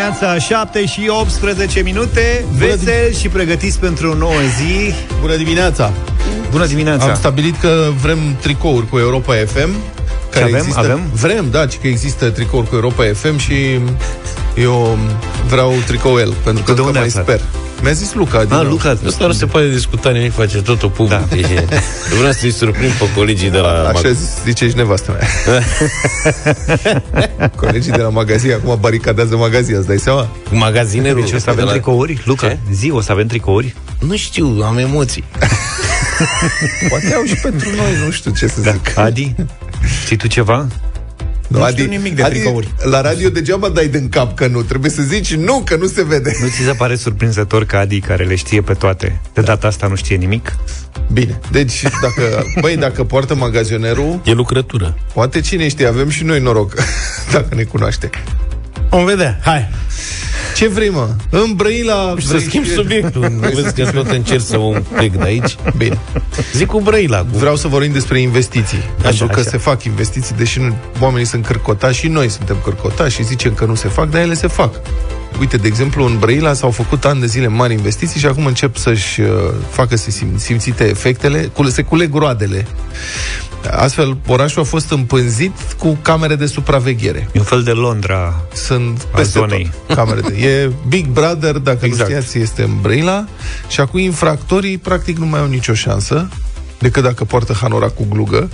dimineața, 7 și 18 minute Vesel și pregătiți pentru o nouă zi Bună dimineața! Bună dimineața! Am stabilit că vrem tricouri cu Europa FM care avem? Există, avem? Vrem, da, că există tricouri cu Europa FM și eu vreau tricouel, pentru că de unde mai aflat? sper. Mi-a zis Luca. Din Ah, nou. Luca. Asta nu se poate discuta nimic, face totul public. Da. Deci, vreau să-i surprind pe colegii de la... Așa zice și nevastă mea. Colegii de la magazin acum baricadează magazin, îți dai seama? Magazinerul. Deci o să avem de la... tricouri? Luca, Ce? zi, o să avem tricouri? Nu știu, am emoții. Poate au și pentru noi, nu știu ce să zic. Adi, știi tu ceva? Nu știu nimic de tricouri. La radio degeaba dai din cap că nu. Trebuie să zici nu, că nu se vede. Nu ți se pare surprinzător că Adi, care le știe pe toate, de data asta nu știe nimic? Bine, deci dacă, băi, dacă poartă magazionerul, E lucrătură. poate cine știe, avem și noi noroc, dacă ne cunoaște. Vom vedea. Hai. Ce vrei, mă? În Brăila... Să vrei schimb și- subiectul. Nu vezi că tot încerc să o plec de aici? Bine. Zic cu Brăila. Cu... Vreau să vorbim despre investiții. Așa, pentru că așa. se fac investiții, deși nu, oamenii sunt cârcotași și noi suntem cârcotași și zicem că nu se fac, dar ele se fac. Uite, de exemplu, în Brăila s-au făcut ani de zile mari investiții și acum încep să-și uh, facă să simț- simțite efectele, cu- se culeg roadele. Astfel, orașul a fost împânzit cu camere de supraveghere. E un fel de Londra. Sunt A peste zonei. tot camere de... E Big Brother, dacă Exact. nu știați, este în Brăila și acum infractorii practic nu mai au nicio șansă decât dacă poartă hanora cu glugă,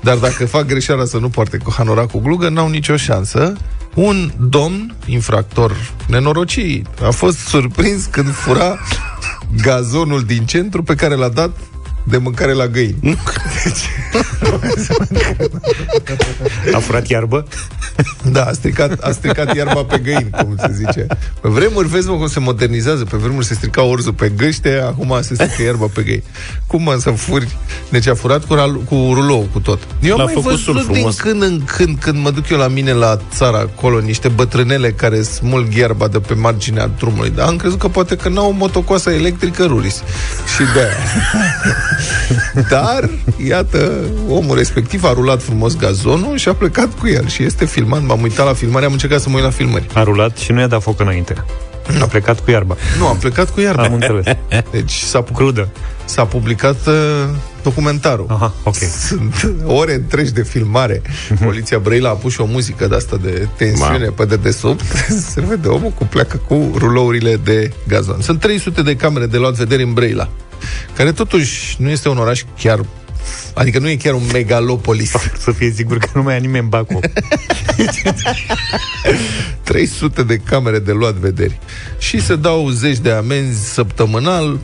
dar dacă fac greșeala să nu poarte cu hanora cu glugă, n-au nicio șansă. Un domn infractor nenorocit a fost surprins când fura gazonul din centru pe care l-a dat de mâncare la găini. A furat iarbă? Da, a stricat, a stricat iarba pe găini, cum se zice. Pe vremuri, vezi mă cum se modernizează, pe vremuri se strica orzul pe găște, acum se strică iarba pe găini. Cum mă să furi? Deci a furat cu, ral, cu rulou, cu tot. Eu am L-a mai făcut văzut sul din frumos. când în când, când mă duc eu la mine la țară acolo, niște bătrânele care smulg iarba de pe marginea drumului, dar am crezut că poate că n-au motocoasă electrică ruris. Și de Dar, iată, omul respectiv a rulat frumos gazonul și a plecat cu el și este filmat. M-am uitat la filmare, am încercat să mă uit la filmări. A rulat și nu i-a dat foc înainte. A plecat cu iarba. Nu, am plecat cu iarba. Am înțeles. Deci s-a, pu- Crudă. s-a publicat uh, documentarul. Aha, ok. Sunt ore întregi de filmare. Poliția Brăila a pus și o muzică de asta de tensiune Mamă. pe dedesubt. Se vede omul cu pleacă cu rulourile de gazon. Sunt 300 de camere de luat vedere în Brăila, care totuși nu este un oraș chiar Adică nu e chiar un megalopolis. Să fie sigur că nu mai ia nimeni bacul. 300 de camere de luat vederi. Și se dau zeci de amenzi săptămânal,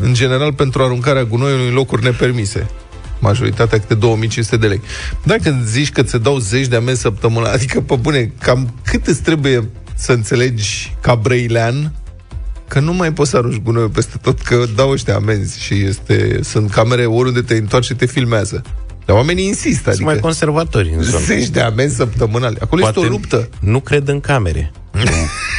în general pentru aruncarea gunoiului în locuri nepermise. Majoritatea câte 2500 de lei. Dacă zici că ți dau zeci de amenzi săptămânal, adică, pe bune, cam cât îți trebuie să înțelegi ca brăilean că nu mai poți să arunci gunoiul peste tot, că dau ăștia amenzi și este, sunt camere oriunde te întoarce, te filmează. Dar oamenii insistă, Sunt adică mai conservatori în zonă. zeci de amenzi săptămânal. Acolo este o luptă. nu cred în camere.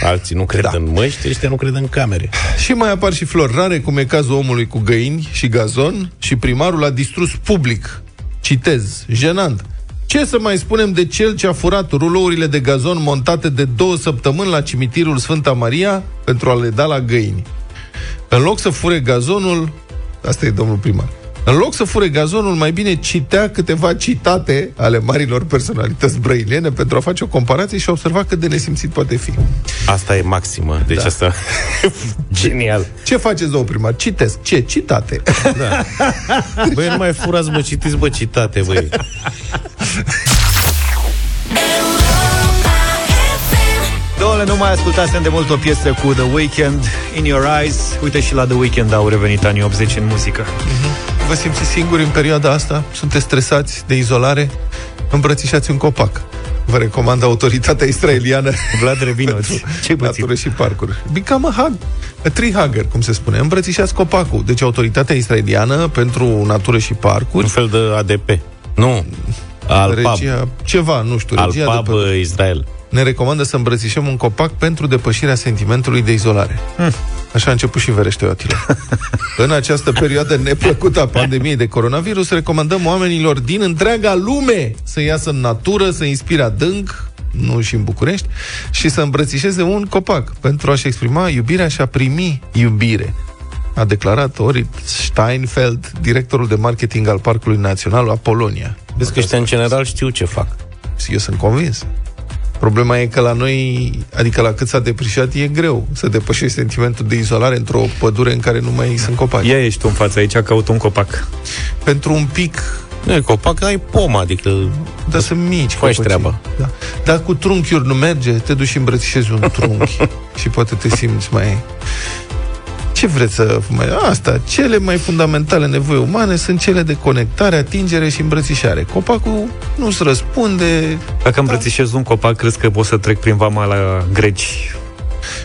Alții nu cred Da. da. în măști, ăștia nu cred în camere. Și mai apar și flori rare, cum e cazul omului cu găini și gazon și primarul a distrus public. Citez, jenant. Ce să mai spunem de cel ce a furat rulourile de gazon montate de două săptămâni la cimitirul Sfânta Maria pentru a le da la găini? În loc să fure gazonul, asta e domnul primar, în loc să fure gazonul, mai bine citea câteva citate ale marilor personalități brăilene pentru a face o comparație și a observa cât de nesimțit poate fi. Asta e maximă. Deci da. asta genial. Ce faceți, domnul primar? Citesc. Ce? Citate. Da. Băi, nu mai furați, bă, citiți, bă, citate, băi. Doamne, nu mai ascultasem de mult o piesă cu The Weeknd, In Your Eyes. Uite și la The Weeknd au revenit anii 80 în muzică. Vă simțiți singuri în perioada asta? Sunteți stresați de izolare? Îmbrățișați un copac. Vă recomand autoritatea israeliană Vlad Revino, ce pățit? Natură și parcuri. Become a hug. A tree hugger, cum se spune. Îmbrățișați copacul. Deci autoritatea israeliană pentru natură și Un parcuri fel de ADP. Nu. Alpab. regia, ceva, nu știu, regia de Alpab pe, Israel. Ne recomandă să îmbrățișăm un copac pentru depășirea sentimentului de izolare. Așa a început și Verește Atila. În această perioadă neplăcută a pandemiei de coronavirus, recomandăm oamenilor din întreaga lume să iasă în natură, să inspire adânc, nu și în București, și să îmbrățișeze un copac pentru a-și exprima iubirea și a primi iubire a declarat Orit Steinfeld, directorul de marketing al Parcului Național Apolonia. Vezi că ăștia în general știu ce fac. Eu sunt convins. Problema e că la noi, adică la cât s-a depreciat, e greu să depășești sentimentul de izolare într-o pădure în care nu mai sunt copaci. Ia ești tu în față aici, caut un copac. Pentru un pic... Nu e copac, ai pom, adică... Dar sunt mici Faci copăcii. treaba. Da. Dar cu trunchiuri nu merge, te duci și îmbrățișezi un trunchi și poate te simți mai... Ce vreți să... Mai... Asta, cele mai fundamentale nevoi umane sunt cele de conectare, atingere și îmbrățișare. Copacul nu-ți răspunde... Dacă îmbrățișez un copac, crezi că pot să trec prin vama la greci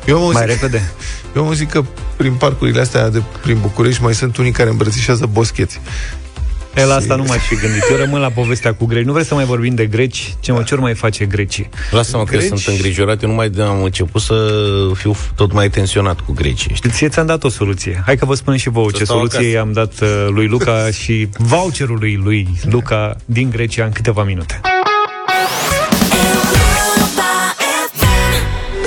Eu am mai auzit, repede? eu am auzit că prin parcurile astea de prin București mai sunt unii care îmbrățișează boscheți. E, la asta nu m-aș fi gândit. Eu rămân la povestea cu greci. Nu vreți să mai vorbim de greci? Ce mă, ce ori mai face grecii? Lasă-mă că Greci? sunt îngrijorat. Eu nu mai am început să fiu tot mai tensionat cu grecii. Știi? Ție ți-am dat o soluție. Hai că vă spun și vouă Să ce stau soluție acasă. i-am dat uh, lui Luca și voucherului lui Luca din Grecia în câteva minute.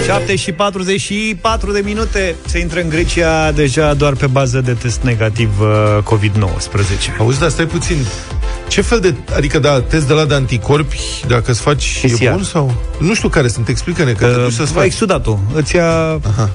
7 și 44 de minute se intră în Grecia deja doar pe bază de test negativ uh, COVID-19. Auzi, dar stai puțin. Ce fel de... Adică, da, test de la de anticorpi, dacă îți faci, PCR. e bun sau... Nu știu care sunt, explică-ne, că te duci să-ți Uh, faci. exudatul. Îți ia Aha.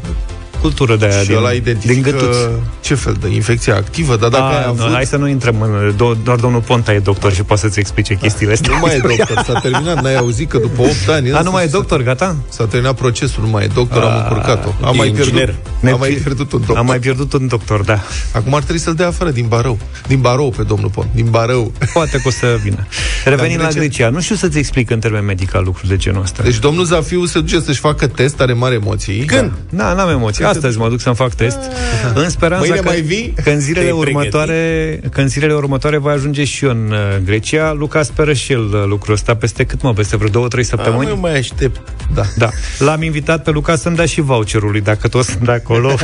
Cultură de aia Și din, ăla din identifică gâtuți. ce fel de infecție activă, dar dacă A, ai avut... nu, hai să nu intrăm în... Do- doar domnul Ponta e doctor și poate să-ți explice chestiile astea. Nu mai e doctor, s-a terminat, n-ai auzit că după 8 ani... A, nu mai e s-a- doctor, gata? S-a terminat procesul, nu mai e doctor, am încurcat-o. Am e mai pierdut, inginer. am mai pierdut un doctor. Am mai pierdut un doctor, da. Acum ar trebui să-l dea afară din barou. Din barou pe domnul Pon. Din barou. Poate că o să vină. Revenind Dar la Grecia- Grecia, nu știu să-ți explic în termen medical lucruri de genul ăsta. Deci domnul Zafiu se duce să-și facă test, are mari emoții. Când? Da, n-am emoții. Astăzi mă duc să-mi fac test. În speranța Mâine că, mai vii? că în zilele Te-ai următoare, că în zilele următoare voi ajunge și eu în uh, Grecia. Luca speră și el uh, lucrul ăsta peste cât mă? Peste vreo două, trei Da, săptămâni? nu mai aștept. Da. Da. L-am invitat pe Luca să-mi dea și voucherului, dacă tot sunt de acolo.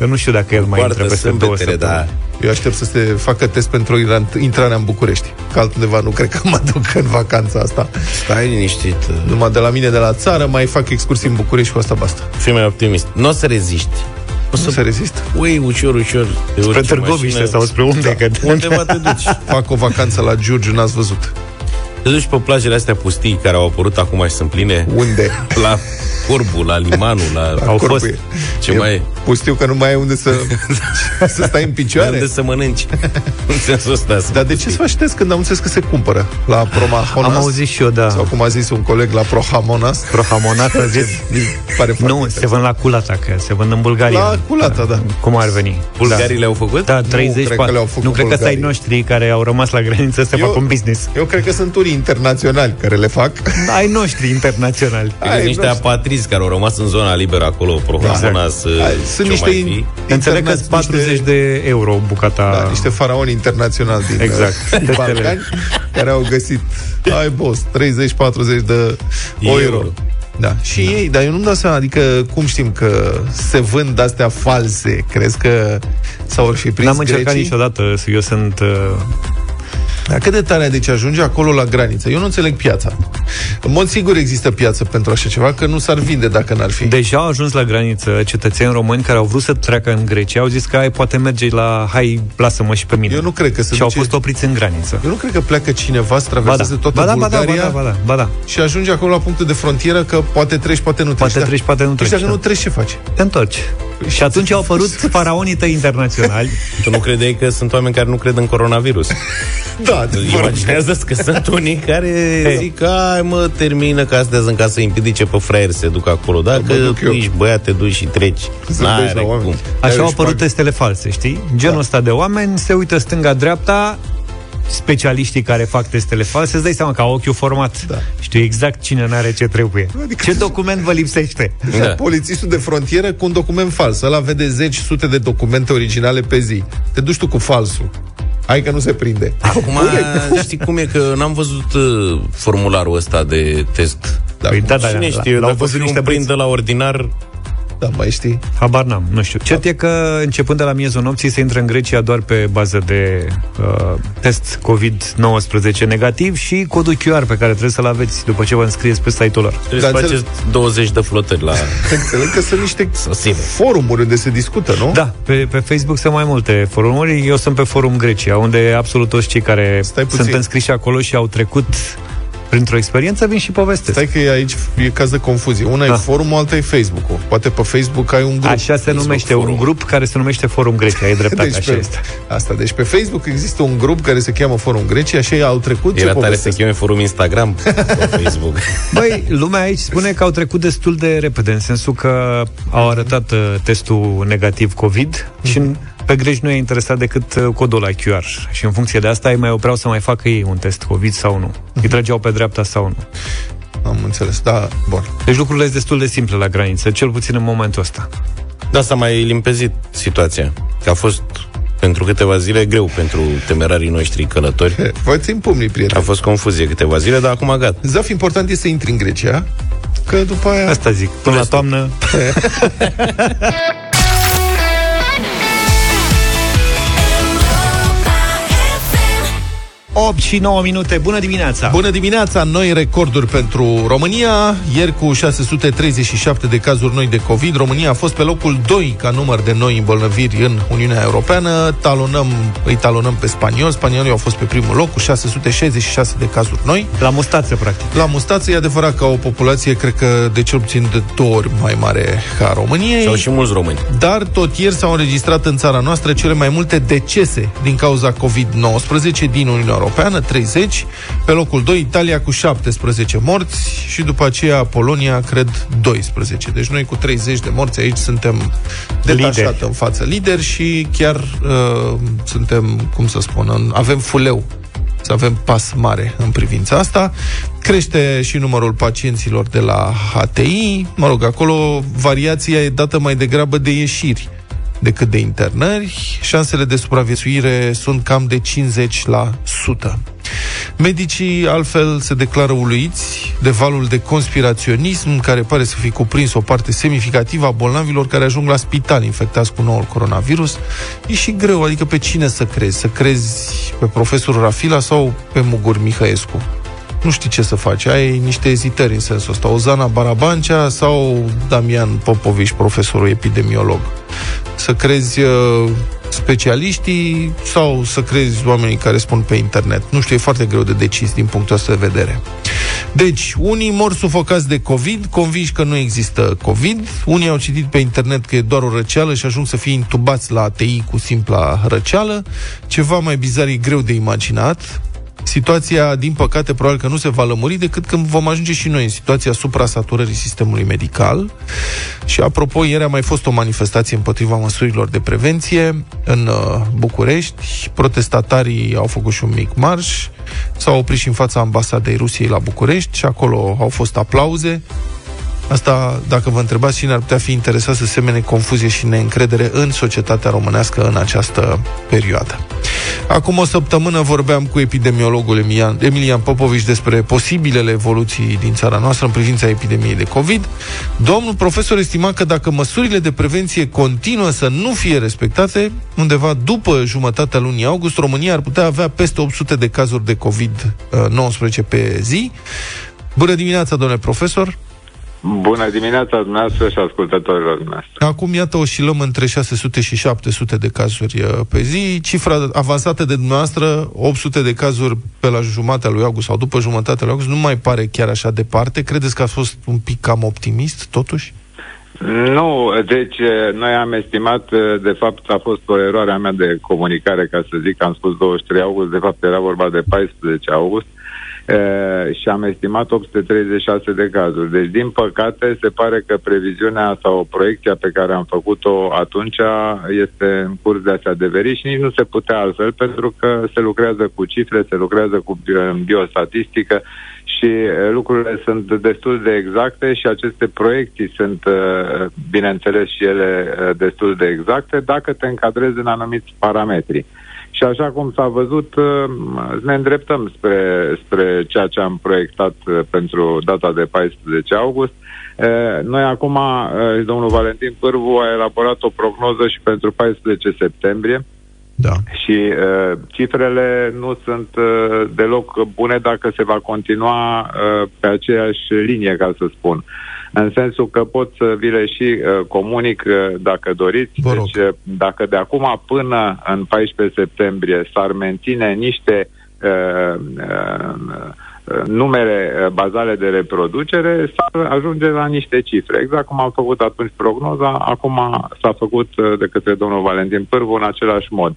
Eu nu știu dacă el mai intră Poartă peste două sâmbetele, săptămâni. da. Eu aștept să se facă test pentru intrarea în București. Că altundeva nu cred că mă duc în vacanța asta. Stai liniștit. Numai de la mine, de la țară, mai fac excursii în București și cu asta basta. Fii mai optimist. Nu o să reziști. O Nu să se rezist. ui ușor, ușor. Te Spre urci în Târgoviște mașină. sau spre unde? Că... Undeva te duci. Fac o vacanță la Giurgiu, n-ați văzut. Te duci pe plajele astea pustii care au apărut acum și sunt pline. Unde? La Corbu, la Limanul, la... Au Corpul fost. e- Ce e mai e? Pustiu că nu mai ai unde să, să stai în picioare. Unde să mănânci? În sensul ăsta. să Dar de ce să faci test când am înțeles că se cumpără? La Promahonas? Am auzit și eu, da. Sau cum a zis un coleg, la Prohamonas? Prohamonat, a zis. Pare foarte Nu, se vând la Culata, că se vând în Bulgaria. La Culata, da. Cum ar veni? Bulgarii le-au făcut? Da, 30 cred pa- că le-au făcut Nu cred că sunt ai bulgarii. noștri care au rămas la graniță să Eu- facă un business. Eu cred că sunt unii internaționali care le fac. Ai noștri internaționali. Ai, Ai, niște nu- apatrizi care au rămas în zona liberă acolo, Prohamonas, Ai, exact. sunt niște in- Înțeleg că internați- 40 niște- de euro bucata. Da, niște faraoni internaționali din, Exact. uh, din Balcani care au găsit, ai boss, 30-40 de euro. Euro. Da, și da. ei, dar eu nu-mi dau seama, adică cum știm că se vând astea false? Crezi că s-au fi prins N-am încercat grecii? niciodată, să- eu sunt... Uh, Dar cât de tare, deci ajunge acolo la graniță. Eu nu înțeleg piața. În mod sigur există piață pentru așa ceva, că nu s-ar vinde dacă n-ar fi. deja au ajuns la graniță cetățeni români care au vrut să treacă în Grecia, au zis că ai poate merge la... Hai, lasă-mă și pe mine. Eu nu cred că se și au duce... fost opriți în graniță. Eu nu cred că pleacă cineva să Ba da, traverseze toată ba da, ba da, ba Bulgaria da, ba da, ba da. și ajunge acolo la punctul de frontieră că poate treci, poate nu treci. Poate Da. treci, poate nu Deci treci, dacă da. nu treci, ce faci? Te întorci. Și atunci au apărut faraonii tăi internaționali. Tu nu credeai că sunt oameni care nu cred în coronavirus. Da, Imaginează că sunt unii care Hey. zic ai mă, termină că astea sunt ca să împiedice pe fraier să se ducă acolo. Dacă Mă duc tu eu. ești băiat, te duci și treci. Zâmbești N-are la oameni. cum. Da, Așa eu au își apărut fac- testele false, știi? Genul Da. ăsta de oameni se uită stânga-dreapta, specialiștii care fac testele false, îți dai seama că au ochiul format. Da. Știu exact cine n-are ce trebuie. Adică- Ce document vă lipsește? Da. Da. Polițistul de frontieră cu un document fals. Ăla vede zeci, sute de documente originale pe zi. Te duci tu cu falsul. Hai că nu se prinde. Acum, știi cum e că n-am văzut uh, formularul ăsta de test. Da, Păi cum- da, da, Cine la- știe, l-au dacă văzut fi niște un prinde la ordinar, Da, mai știi? Habar n-am, nu știu. Cert e că începând de la miezul nopții se intră în Grecia doar pe bază de uh, test COVID-19 negativ și codul QR pe care trebuie să-l aveți după ce vă înscrieți pe site-ul lor. Trebuie să faceți 20 de flotări la... Înțeleg că sunt niște Sosire. forumuri unde se discută, nu? Da, pe, pe Facebook sunt mai multe forumuri. Eu sunt pe forum Grecia, unde absolut toți cei care Stai puțin. sunt înscriși acolo și au trecut printr-o experiență vin și povestesc. Stai că e aici e caz de confuzie. Una Da. e forumul, alta e Facebook-ul. Poate pe Facebook ai un grup. Așa se numește, un forum. grup care se numește Forum Grecia, e dreptate, așa pe, este. Asta, deci pe Facebook există un grup care se cheamă Forum Grecia și ei au trecut ce Era tare să povestesc? cheme forum Instagram pe Facebook. Băi, lumea aici spune că au trecut destul de repede, în sensul că au arătat uh, testul negativ COVID și pe greș nu e interesat decât uh, codul la QR. Și în funcție de asta ei mai opreau să mai facă ei un test COVID sau nu. Îi trăgeau pe dreapta sau nu. Am înțeles, da, bun. Deci lucrurile sunt destul de simple la graniță, cel puțin în momentul ăsta. Da, s-a mai limpezit situația. Că a fost pentru câteva zile greu pentru temerarii noștri călători. Vă țin pumnii, A prieteni. fost confuzie câteva zile, dar acum gata. Zaf, important e să intri în Grecia, că după aia... Asta zic, până la toamnă 8 și 9 minute. Bună dimineața! Bună dimineața! Noi recorduri pentru România. Ieri cu 637 de cazuri noi de COVID, România a fost pe locul 2 ca număr de noi îmbolnăviri în Uniunea Europeană. Talonăm, îi talonăm pe spanioli. Spaniolii au fost pe primul loc cu 666 de cazuri noi. La mustață, practic. La Mustață e adevărat că o populație, cred că de cel puțin de două ori mai mare ca a României. Și au și mulți români. Dar tot ieri s-au înregistrat în țara noastră cele mai multe decese din cauza COVID-19 din Uniunea Europeană, 30. Pe locul 2, Italia cu 17 morți și după aceea Polonia, cred, 12. Deci noi cu 30 de morți aici suntem detașat Lideri. în față lideri și chiar uh, suntem, cum să spun, în, avem fuleu să avem pas mare în privința asta. Crește și numărul pacienților de la HTI. Mă rog, acolo variația e dată mai degrabă de ieșiri decât de internări. Șansele de supraviețuire sunt cam de 50%. Medicii, altfel, se declară uluiți de valul de conspiraționism care pare să fi cuprins o parte semnificativă a bolnavilor care ajung la spital infectați cu noul coronavirus. E și greu, adică pe cine să crezi? Să crezi pe profesorul Rafila sau pe Mugur Mihăescu? Nu știi ce să faci, ai niște ezitări în sensul ăsta. Ozana Barabancea sau Damian Popovici, profesorul epidemiolog. Să crezi uh, specialiștii sau să crezi oamenii care spun pe internet. Nu știu, e foarte greu de decis din punctul ăsta de vedere. Deci, unii mor sufocați de COVID, convinși că nu există COVID, unii au citit pe internet că e doar o răceală și ajung să fie intubați la ATI cu simpla răceală. Ceva mai bizar e greu de imaginat, situația, din păcate, probabil că nu se va lămuri decât când vom ajunge și noi în situația suprasaturării sistemului medical. Și, apropo, ieri a mai fost o manifestație împotriva măsurilor de prevenție în uh, București. Protestatarii au făcut și un mic marș, s-au oprit și în fața ambasadei Rusiei la București și acolo au fost aplauze. Asta, dacă vă întrebați cine ar putea fi interesat să semene confuzie și neîncredere în societatea românească în această perioadă. Acum o săptămână vorbeam cu epidemiologul Emilian, Emilian Popovici despre posibilele evoluții din țara noastră în privința epidemiei de COVID. Domnul profesor estima că dacă măsurile de prevenție continuă să nu fie respectate, undeva după jumătatea lunii august, România ar putea avea peste 800 de cazuri de COVID-19 pe zi. Bună dimineața, domnule profesor! Bună dimineața dumneavoastră și ascultătorilor dumneavoastră. Acum, iată, oscilăm între 600 și 700 de cazuri uh, pe zi. Cifra avansată de dumneavoastră, 800 de cazuri pe la jumatea lui august sau după jumătatea lui august, nu mai pare chiar așa departe. Credeți că a fost un pic cam optimist, totuși? Nu, deci eh, noi am estimat, eh, de fapt a fost o eroare a mea de comunicare, ca să zic, am spus 23 august, de fapt era vorba de 14 august eh, și am estimat 836 de cazuri. Deci, din păcate, se pare că previziunea sau proiecția pe care am făcut-o atunci este în curs de a se adeveri și nici nu se putea altfel, pentru că se lucrează cu cifre, se lucrează cu bio- biostatistică și eh, lucrurile sunt destul de exacte și aceste proiecții sunt, eh, bineînțeles, și ele eh, destul de exacte dacă te încadrezi în anumiți parametri. Și așa cum s-a văzut, eh, ne îndreptăm spre, spre ceea ce am proiectat eh, pentru data de 14 august. Noi acum, domnul Valentin Pârvu a elaborat o prognoză și pentru 14 septembrie, da. Și uh, cifrele nu sunt uh, deloc bune dacă se va continua uh, pe aceeași linie, ca să spun. În sensul că pot să vi le și uh, comunic uh, dacă doriți. Vă rog. Deci, uh, dacă de acum până în 14 septembrie s-ar menține niște uh, uh, numere uh, bazale de reproducere, s-ar ajunge la niște cifre. Exact cum am făcut atunci prognoza, acum s-a făcut uh, de către domnul Valentin Pârvu în același mod.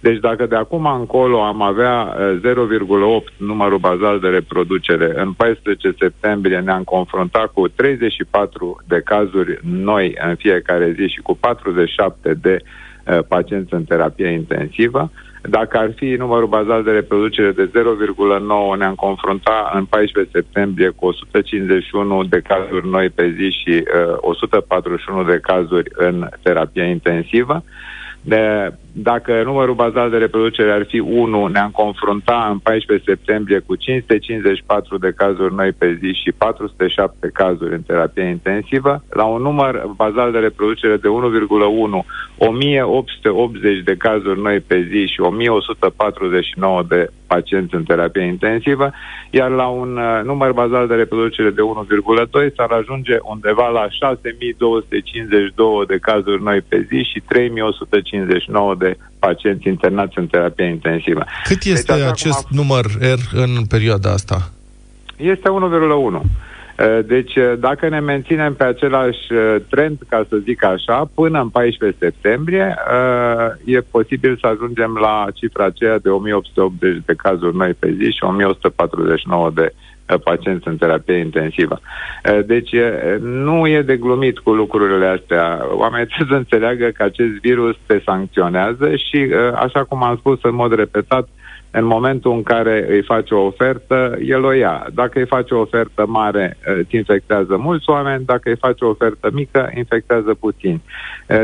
Deci dacă de acum încolo am avea 0,8 uh, numărul bazal de reproducere, în 14 septembrie ne-am confruntat cu 34 de cazuri noi în fiecare zi și cu 47 de uh, pacienți în terapie intensivă, dacă ar fi numărul bazal de reproducere de 0,9, ne-am confruntat în 14 septembrie cu 151 de cazuri noi pe zi și uh, 141 de cazuri în terapie intensivă. De, dacă numărul bazal de reproducere ar fi 1, ne-am confruntat în 14 septembrie cu 554 de cazuri noi pe zi și 407 cazuri în terapie intensivă, la un număr bazal de reproducere de 1,1, 1880 de cazuri noi pe zi și 1149 de pacienți în terapie intensivă, iar la un uh, număr bazal de reproducere de 1,2 s-ar ajunge undeva la 6252 de cazuri noi pe zi și 3159 de pacienți internați în terapie intensivă. Cât este deci, acest a... număr R în perioada asta? Este 1,1. Eh, deci, eh, dacă ne menținem pe același eh, trend, ca să zic așa, până în 14 septembrie, e posibil să ajungem la cifra aceea de 1880 de cazuri noi pe zi și 1149 de pacienți în terapie intensivă. Deci nu e de glumit cu lucrurile astea. Oamenii trebuie să înțeleagă că acest virus te sancționează și, așa cum am spus în mod repetat, în momentul în care îi faci o ofertă, el o ia. Dacă îi faci o ofertă mare, îți infectează mulți oameni, dacă îi faci o ofertă mică, infectează puțini.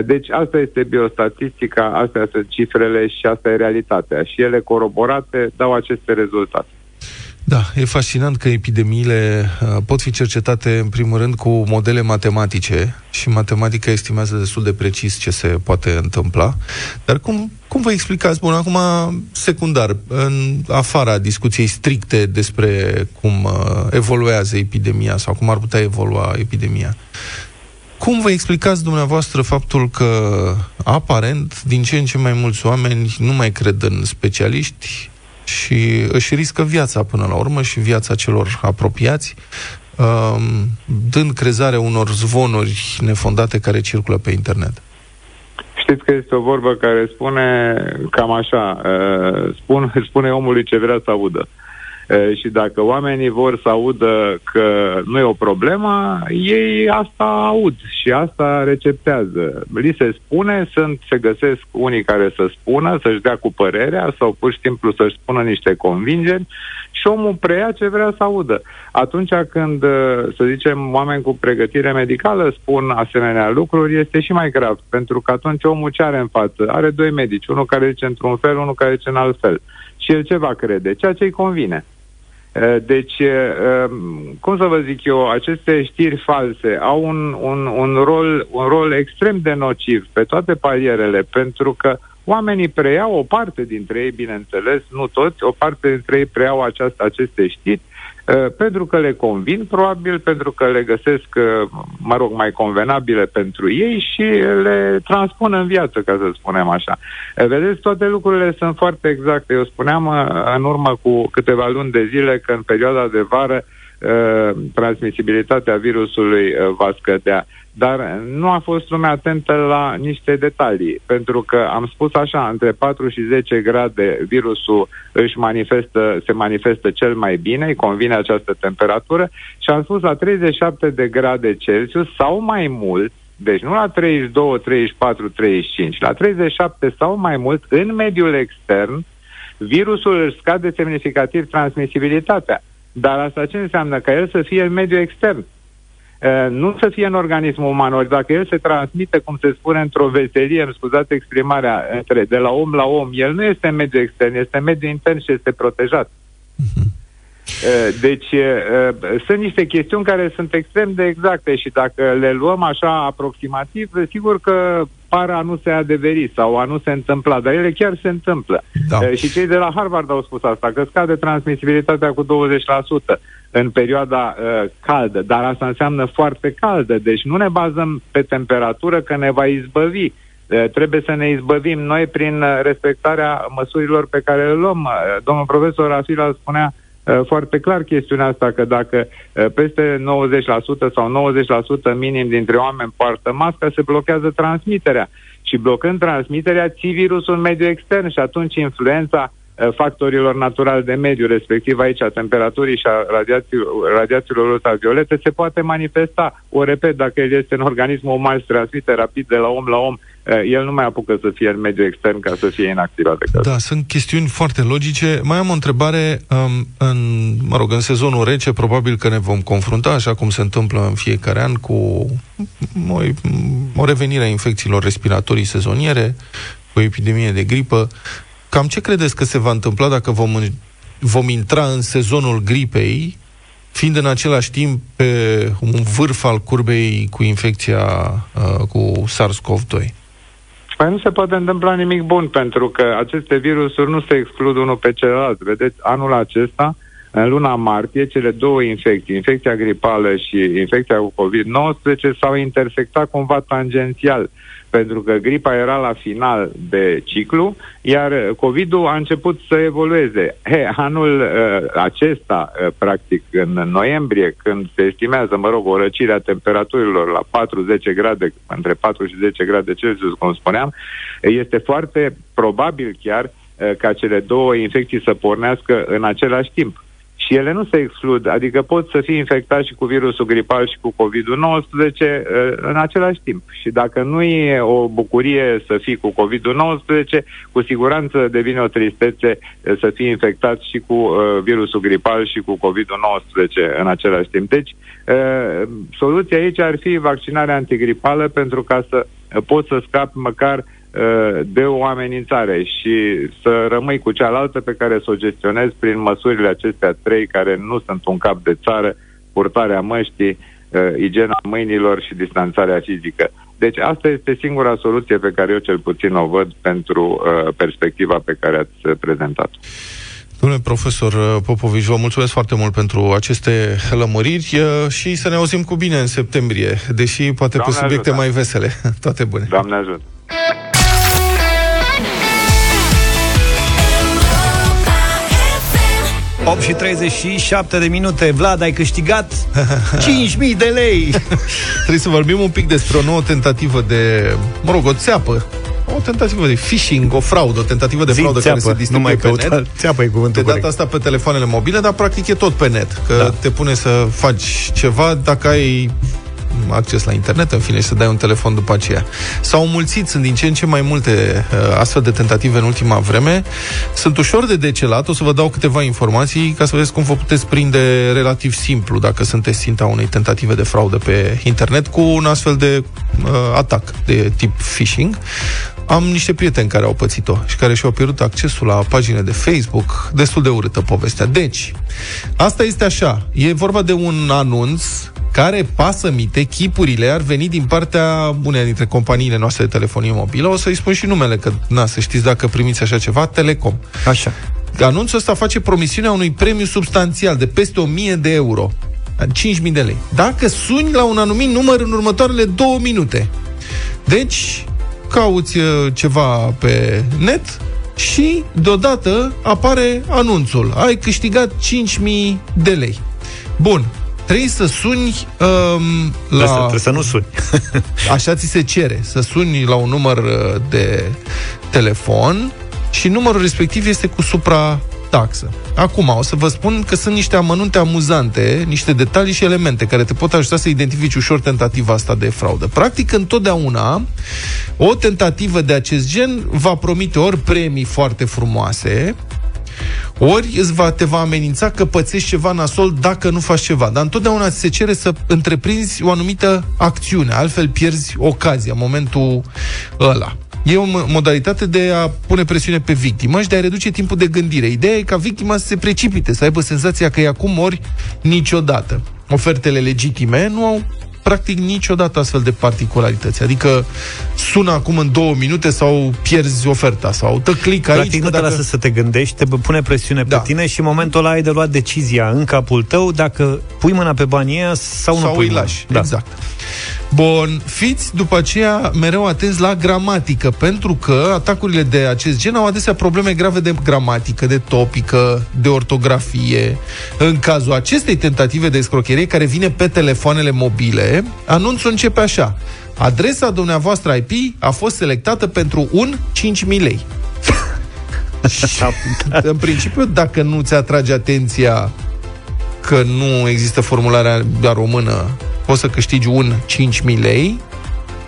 Deci asta este biostatistica, astea sunt cifrele și asta e realitatea. Și ele coroborate dau aceste rezultate. Da, e fascinant că epidemiile uh, pot fi cercetate în primul rând cu modele matematice și matematica estimează destul de precis ce se poate întâmpla. Dar cum, cum vă explicați, bun, acum secundar, în afara discuției stricte despre cum uh, evoluează epidemia sau cum ar putea evolua epidemia, cum vă explicați dumneavoastră faptul că, aparent, din ce în ce mai mulți oameni nu mai cred în specialiști, și își riscă viața până la urmă și viața celor apropiați, um, dând crezare unor zvonuri nefondate care circulă pe internet. Știți că este o vorbă care spune cam așa, uh, spun, spune omului ce vrea să audă. Și dacă oamenii vor să audă că nu e o problemă, ei asta aud și asta receptează. Li se spune, sunt, se găsesc unii care să spună, să-și dea cu părerea sau pur și simplu să-și spună niște convingeri și omul preia ce vrea să audă. Atunci când, să zicem, oameni cu pregătire medicală spun asemenea lucruri, este și mai grav, pentru că atunci omul ce are în față? Are doi medici, unul care zice într-un fel, unul care zice în alt fel. Și el ce va crede? Ceea ce îi convine. Eh, deci, eh, cum să vă zic eu, aceste știri false au un, un, un, rol, un rol extrem de nociv pe toate palierele, pentru că oamenii preiau o parte dintre ei, bineînțeles, nu toți, o parte dintre ei preiau aceast, aceste știri Uh, pentru că le convin, probabil, pentru că le găsesc, uh, mă rog, mai convenabile pentru ei și le transpun în viață, ca să spunem așa. Uh, vedeți, toate lucrurile sunt foarte exacte. Eu spuneam în urmă cu câteva luni de zile că în perioada de vară transmisibilitatea virusului va scădea dar nu a fost lumea atentă la niște detalii, pentru că am spus așa, între 4 și 10 grade virusul își manifestă, se manifestă cel mai bine, îi convine această temperatură și am spus la 37 de grade Celsius sau mai mult, deci nu la 32, 34, 35, la 37 sau mai mult, în mediul extern, virusul își scade semnificativ transmisibilitatea. Dar asta ce înseamnă? Că el să fie în mediul extern. Uh, nu să fie în organismul uman, ori dacă el se transmite, cum se spune, într-o veselie, îmi scuzați exprimarea, între, de la om la om, el nu este în mediul extern, este în mediul intern și este protejat. Uh-huh. Deci sunt niște chestiuni care sunt extrem de exacte și dacă le luăm așa aproximativ, sigur că par a nu se adeveri sau a nu se întâmpla, dar ele chiar se întâmplă. Da. Și cei de la Harvard au spus asta, că scade transmisibilitatea cu 20% în perioada uh, caldă, dar asta înseamnă foarte caldă, deci nu ne bazăm pe temperatură că ne va izbăvi. Uh, trebuie să ne izbăvim noi prin respectarea măsurilor pe care le luăm. Uh, domnul profesor Asila spunea uh, foarte clar chestiunea asta, că dacă uh, peste 90% sau 90% minim dintre oameni poartă mască, se blochează transmiterea. Și blocând transmiterea, ții virusul în mediul extern și atunci influența Eh, factorilor naturali de mediu, respectiv aici a temperaturii și a radiațiilor ultraviolete, se poate manifesta. O repet, dacă el este în organismul uman și transmite rapid de la om la om, eh, el nu mai apucă să fie în mediul extern ca să fie inactivat de caz. Da, sunt chestiuni foarte logice. Mai am o întrebare. Um, în, mă rog, în sezonul rece, probabil că ne vom confrunta, așa cum se întâmplă în fiecare an, cu o, o revenire a infecțiilor respiratorii sezoniere, cu o epidemie de gripă. Cam ce credeți că se va întâmpla dacă vom, vom intra în sezonul gripei, fiind în același timp pe un vârf al curbei cu infecția uh, cu SARS-CoV-2? Păi nu se poate întâmpla nimic bun, pentru că aceste virusuri nu se exclud unul pe celălalt. Vedeți, anul acesta, în luna martie, cele două infecții, infecția gripală și infecția cu COVID-19, s-au intersectat cumva tangențial pentru că gripa era la final de ciclu, iar COVID-ul a început să evolueze. He, anul uh, acesta, uh, practic în noiembrie, când se estimează, mă rog, o răcire a temperaturilor la 4-10 grade, între 4 și 10 grade Celsius, cum spuneam, este foarte probabil chiar uh, ca cele două infecții să pornească în același timp și ele nu se exclud, adică poți să fii infectat și cu virusul gripal și cu COVID-19 uh, în același timp. Și dacă nu e o bucurie să fii cu COVID-19, cu siguranță devine o tristețe uh, să fii infectat și cu uh, virusul gripal și cu COVID-19 în același timp. Deci, soluția aici ar fi vaccinarea antigripală pentru ca să poți să scapi măcar uh, Uh, de o amenințare și să rămâi cu cealaltă pe care să o gestionezi prin măsurile acestea trei care nu sunt un cap de țară, purtarea măștii, uh, igiena mâinilor și distanțarea fizică. Deci asta este singura soluție pe care eu cel puțin o văd pentru uh, perspectiva pe care ați prezentat. Domnule profesor uh, Popovici, vă mulțumesc foarte mult pentru aceste lămuriri și să ne auzim cu bine în septembrie, deși poate Doamne pe subiecte ajută. mai vesele. Toate bune. Doamne ajută! 8 și 37 de minute. Vlad, ai câștigat 5.000 de lei. Trebuie să vorbim un pic despre o nouă tentativă de, mă rog, o țeapă o tentativă de phishing, o fraudă, o tentativă de fraudă care se distribuie pe net. Țeapă e cuvântul De data asta pe telefoanele mobile, dar practic e tot pe net. Că da. te pune să faci ceva dacă ai acces la internet, în fine, și să dai un telefon după aceea. S-au mulțit, sunt din ce în ce mai multe uh, astfel de tentative în ultima vreme. Sunt ușor de decelat, o să vă dau câteva informații ca să vedeți cum vă puteți prinde relativ simplu dacă sunteți ținta unei tentative de fraudă pe internet cu un astfel de uh, atac de tip phishing. Am niște prieteni care au pățit-o și care și-au pierdut accesul la pagine de Facebook. Destul de urâtă povestea. Deci, asta este așa. E vorba de un anunț care pasă mite, chipurile ar veni din partea unei dintre companiile noastre de telefonie mobilă. O să-i spun și numele, că na, să știți dacă primiți așa ceva, Telecom. Așa. Anunțul ăsta face promisiunea unui premiu substanțial de peste 1000 de euro. 5.000 de lei. Dacă suni la un anumit număr în următoarele două minute. Deci, cauți uh, ceva pe net și deodată apare anunțul. Ai câștigat 5.000 de lei. Bun, trebuie să suni um, la... Asta, trebuie să nu suni. așa ți se cere, să suni la un număr uh, de telefon și numărul respectiv este cu supra taxă. Acum, o să vă spun că sunt niște amănunte amuzante, niște detalii și elemente care te pot ajuta să identifici ușor tentativa asta de fraudă. Practic, întotdeauna, o tentativă de acest gen va promite ori premii foarte frumoase, ori îți va, te va amenința că pățești ceva nasol dacă nu faci ceva. Dar întotdeauna ți se cere să întreprinzi o anumită acțiune, altfel pierzi ocazia, momentul ăla. E o mo- modalitate de a pune presiune pe victimă și de a reduce timpul de gândire. Ideea e ca victima să se precipite, să aibă senzația că e acum ori niciodată. Ofertele legitime nu au practic niciodată astfel de particularități. Adică sună acum în două minute sau pierzi oferta sau tă click aici. Practic nu că te lasă să te gândești, te pune presiune Da. pe tine și în momentul ăla ai de luat decizia în capul tău dacă pui mâna pe banii ăia sau, nu sau pui îi mâna. lași. Da. Exact. Bun, fiți după aceea mereu atenți la gramatică, pentru că atacurile de acest gen au adesea probleme grave de gramatică, de topică, de ortografie. În cazul acestei tentative de escrocherie care vine pe telefoanele mobile, anunțul începe așa. Adresa dumneavoastră IP a fost selectată pentru un 5.000 lei. Și, în principiu, dacă nu ți atrage atenția că nu există formularea la română, poți să câștigi un 5.000 lei,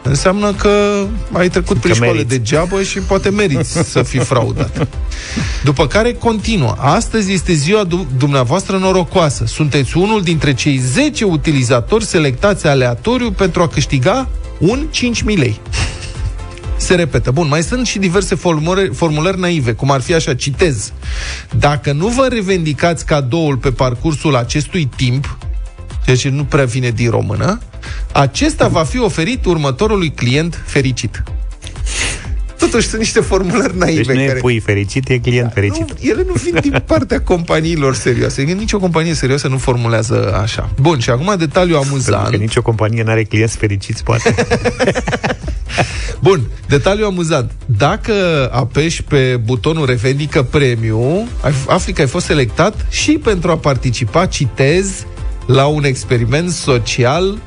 înseamnă că ai trecut prin Că școală meriți. degeaba și poate meriți să fii fraudat. După care continuă. Astăzi este ziua du- dumneavoastră norocoasă. Sunteți unul dintre cei 10 utilizatori selectați aleatoriu pentru a câștiga un 5.000 lei. Se repetă. Bun, mai sunt și diverse formulări, formulări naive, cum ar fi așa, citez. Dacă nu vă revendicați cadoul pe parcursul acestui timp, ceea ce nu prea vine din română, acesta va fi oferit următorului client fericit. Totuși sunt niște formulări naive. Deci nu e care... pui fericit, e client fericit. Nu, ele nu vin din partea companiilor serioase. Adică Nici o companie serioasă nu formulează așa. Bun, și acum detaliu Pentru că amuzant. nicio companie nu are clienți fericiți, poate. Bun, detaliu amuzant. Dacă apeși pe butonul Revendică Premiu, ai- afli că ai fost selectat și pentru a participa, citez, la un experiment social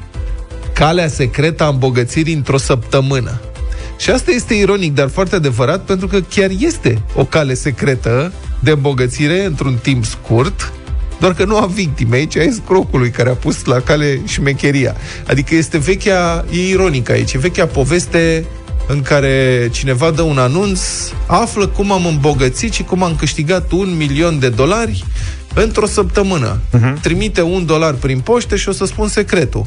calea secretă a îmbogățirii într-o săptămână. Și asta este ironic, dar foarte adevărat, pentru că chiar este o cale secretă de îmbogățire într-un timp scurt, doar că nu a victimei, ci a escrocului care a pus la cale șmecheria. Adică este vechea, e ironic aici, e vechea poveste în care cineva dă un anunț, află cum am îmbogățit și cum am câștigat un milion de dolari într-o săptămână. Uh-huh. Trimite un dolar prin poște și o să spun secretul.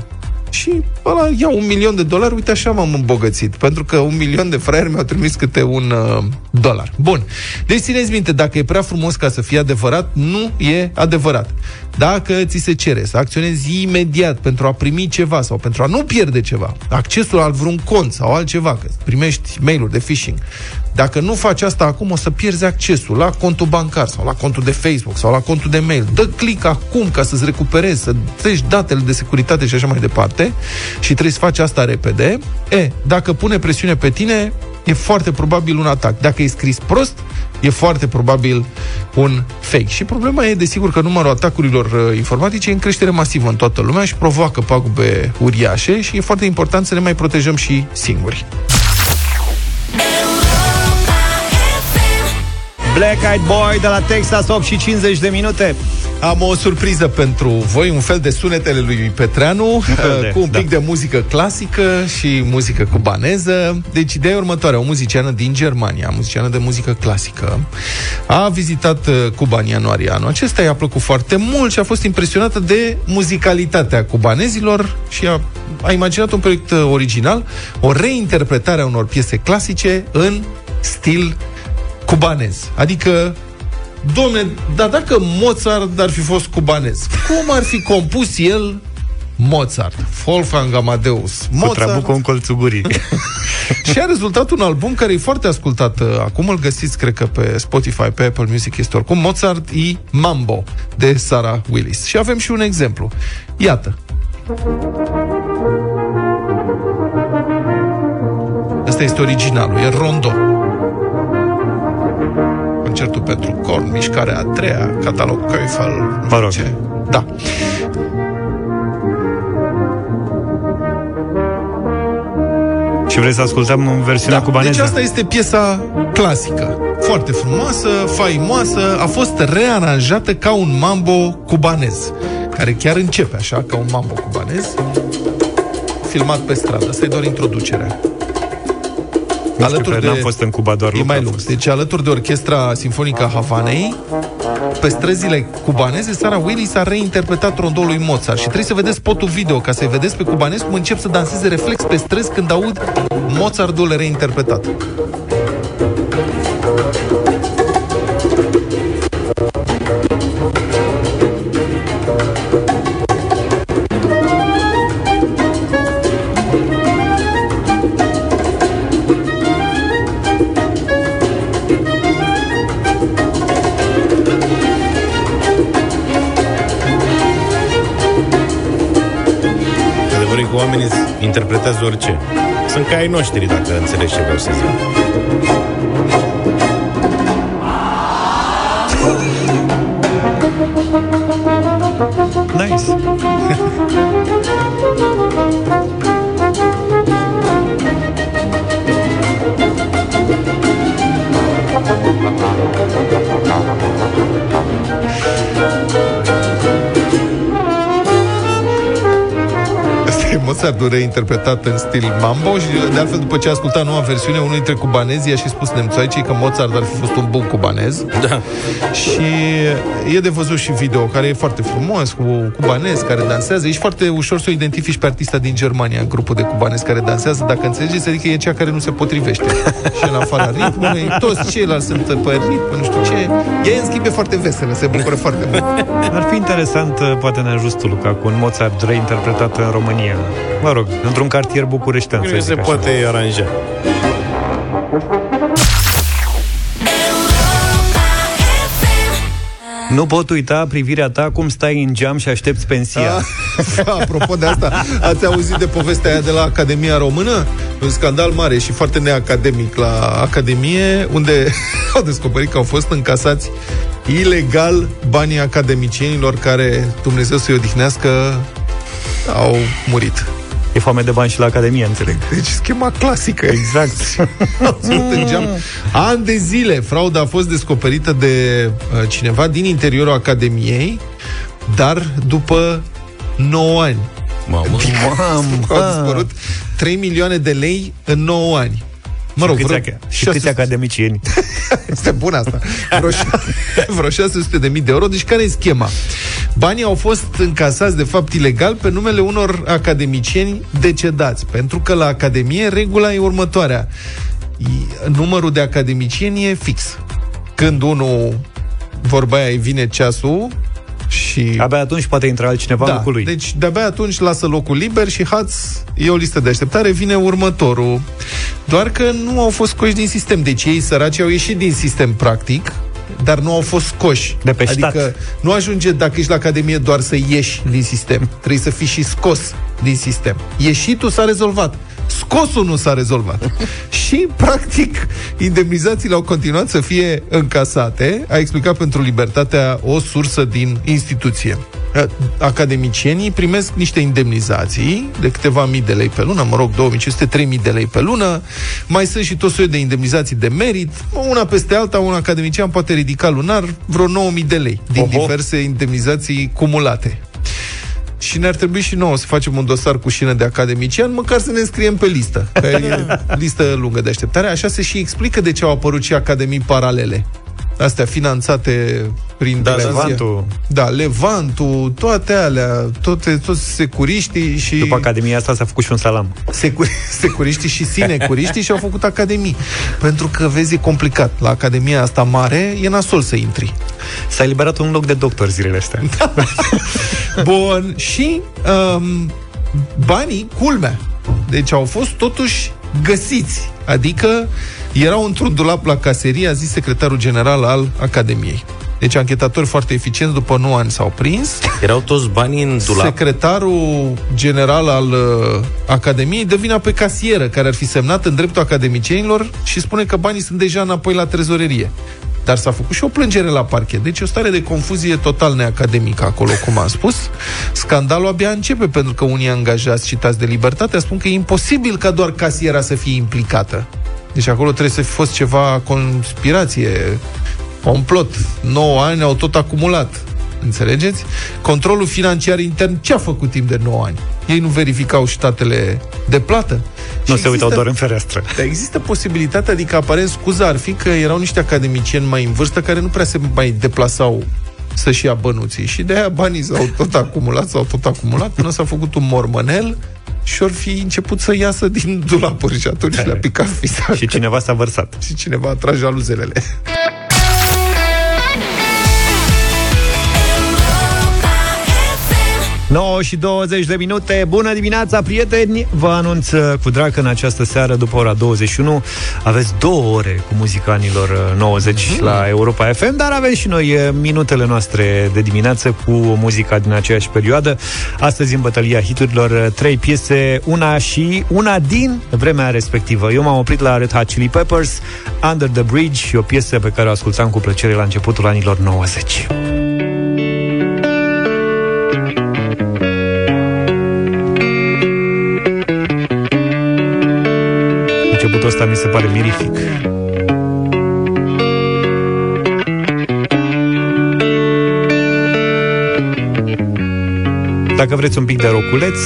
Și ăla ia un milion de dolari, uite așa m-am îmbogățit, pentru că un milion de fraieri mi-au trimis câte un uh, dolar. Bun. Deci țineți minte, dacă e prea frumos ca să fie adevărat, nu e adevărat. Dacă ți se cere să acționezi imediat pentru a primi ceva sau pentru a nu pierde ceva, accesul al vreun cont sau altceva, că primești mail-uri de phishing, dacă nu faci asta acum, o să pierzi accesul la contul bancar sau la contul de Facebook sau la contul de mail. Dă click acum ca să-ți recuperezi, să treci datele de securitate și așa mai departe și trebuie să faci asta repede. E, dacă pune presiune pe tine, e foarte probabil un atac. Dacă e scris prost, e foarte probabil un fake. Și problema e, desigur, că numărul atacurilor uh, informatice e în creștere masivă în toată lumea și provoacă pagube uriașe și e foarte important să ne mai protejăm și singuri. Black Eyed Boy de la Texas, 8 și 50 de minute. Am o surpriză pentru voi, un fel de sunetele lui Petreanu, fel de, cu un pic da. de muzică clasică și muzică cubaneză. Deci ideea e următoarea, o muziciană din Germania, muziciană de muzică clasică, a vizitat uh, Cuba în ianuarie anul acesta, i-a plăcut foarte mult și a fost impresionată de muzicalitatea cubanezilor și a, a imaginat un proiect uh, original, o reinterpretare a unor piese clasice în stil cubanez. Adică Domne, dar dacă Mozart ar fi fost cubanez, cum ar fi compus el Mozart, Wolfgang Amadeus, Cu Mozart trabucul în colțul gurii. și a rezultat un album care e foarte ascultat uh, acum, îl găsiți, cred că pe Spotify, pe Apple Music este oricum, Mozart e Mambo de Sarah Willis. Și avem și un exemplu. Iată. Ăsta este originalul, e Rondo. Concertul pentru corn, mișcarea a treia, catalog Köfel. nu Mă rog. știu ce. Da. și vrei să ascultăm în versiunea Da, cubaneză? deci asta este piesa clasică. Foarte frumoasă, faimoasă, a fost rearanjată ca un mambo cubanez, care chiar începe așa, ca un mambo cubanez, filmat pe stradă. Asta e doar introducerea. Nu știu, că n-am fost în Cuba, doar E Luca mai a lung. fost. Deci alături de Orchestra Sinfonică a Havanei, pe străzile cubaneze, Sarah Willis a reinterpretat rondoul lui Mozart și trebuie să vedeți spotul video ca să-i vedeți pe cubanezi cum încep să danseze reflex pe străzi când aud Mozartul reinterpretat. Oamenii interpretează orice. Sunt ca ai noștri, dacă înțelegi ce vreau să zic. Mozart reinterpretat în stil mambo și de altfel după ce a ascultat noua versiune, unul dintre cubanezi i-a și spus nemțoaicii că Mozart ar fi fost un bun cubanez. Da. Și e de văzut și video care e foarte frumos, cu cubanezi care dansează. Ești foarte ușor să o identifici pe artista din Germania, grupul de cubanezi care dansează, dacă înțelegeți, adică e cea care nu se potrivește. și în afara ritmului, toți ceilalți sunt pe ritm, nu știu ce. Ea e în schimb e foarte veselă, se bucură foarte mult. Ar fi interesant, uh, poate ne ajută Luca, cu un Mozart reinterpretat în România. Mă rog, într-un cartier bucureștean, să Nu se zic așa. poate aranja. Nu pot uita privirea ta cum stai în geam și aștepți pensia. Ah, apropo de asta, ați auzit de povestea aia de la Academia Română? Un scandal mare și foarte neacademic la Academie, unde au descoperit că au fost încasați ilegal banii academicienilor care, Dumnezeu să-i odihnească, au murit. E foame de bani și la Academie, înțeleg. Deci schema clasică. Exact. Au ținut în geam. Ani de zile, frauda a fost descoperită de uh, cineva din interiorul Academiei, dar după 9 ani. Mamă. Au dispărut 3 milioane de lei în 9 ani. Mă rog, și câți, vreo, aca- și câți academicieni? este bun asta. Vreo, șa- vreo 600 de mii de euro. Deci care e schema? Banii au fost încasați, de fapt, ilegal pe numele unor academicieni decedați. Pentru că la Academie regula e următoarea. I- Numărul de academicieni e fix. Când unul, vorba aia, îi vine ceasul și Abia atunci poate intra altcineva în locul lui. deci de-abia atunci lasă locul liber și haț, e o listă de așteptare, vine următorul. Doar că nu au fost scoși din sistem. Deci ei săraci au ieșit din sistem practic, dar nu au fost scoși. De pe stat. adică nu ajunge dacă ești la Academie doar să ieși din sistem. Trebuie să fii și scos din sistem. Ieșitul s-a rezolvat. Scosul nu s-a rezolvat. și, practic, indemnizațiile au continuat să fie încasate, a explicat pentru Libertatea o sursă din instituție. Academicienii primesc niște indemnizații de câteva mii de lei pe lună, mă rog, 2500-3000 de lei pe lună, mai sunt și tot soiul de indemnizații de merit, una peste alta, un academician poate ridica lunar vreo 9000 de lei din Oho. diverse indemnizații cumulate. Și ne-ar trebui și nouă să facem un dosar cu șină de academician, măcar să ne înscriem pe listă. Că e listă lungă de așteptare. Așa se și explică de ce au apărut și academii paralele. Astea finanțate prin Da, televizie. Levantul. Da, Levantul, toate alea, toate, toți securiștii și... După Academia asta s-a făcut și un salam. securi, securiștii și sinecuriștii și au făcut academii. Pentru că, vezi, e complicat. La academia asta mare e nasol să intri. S-a eliberat un loc de doctor zilele astea. Bun, și um, banii, culmea. Deci au fost totuși găsiți. Adică erau într-un dulap la caserie, a zis secretarul general al Academiei. Deci anchetatori foarte eficienți, după 9 ani s-au prins. Erau toți banii în dulap. Secretarul general al uh, Academiei dă vina pe casieră, care ar fi semnat în dreptul academicienilor și spune că banii sunt deja înapoi la trezorerie. Dar s-a făcut și o plângere la parchet. Deci o stare de confuzie total neacademică acolo, cum am spus. Scandalul abia începe, pentru că unii angajați citați de libertate spun că e imposibil ca doar casiera să fie implicată. Deci acolo trebuie să fi fost ceva conspirație, complot. 9 ani au tot acumulat. Înțelegeți? Controlul financiar intern ce a făcut timp de 9 ani? Ei nu verificau statele de plată? Nu Și se uitau există- doar în fereastră. dar există posibilitatea, adică aparent scuza ar fi că erau niște academicieni mai în vârstă care nu prea se mai deplasau să-și ia bănuții și de aia banii s-au tot acumulat, s-au tot acumulat până s-a făcut un mormănel și ori fi început să iasă din dulapuri și atunci le-a picat fisa. Și cineva s-a vărsat. și cineva a tras jaluzelele. 9 și 20 de minute. Bună dimineața, prieteni! Vă anunț uh, cu drag că în această seară, după ora 21, aveți două ore cu muzica anilor 90 mm. la Europa FM, dar avem și noi uh, minutele noastre de dimineață cu muzica din aceeași perioadă. Astăzi, în bătălia hiturilor, uh, trei piese, una și una din vremea respectivă. Eu m-am oprit la Red Hot Chili Peppers, Under the Bridge, o piesă pe care o ascultam cu plăcere la începutul anilor 90. Se pare mirific. Dacă vreți un pic de roculeț,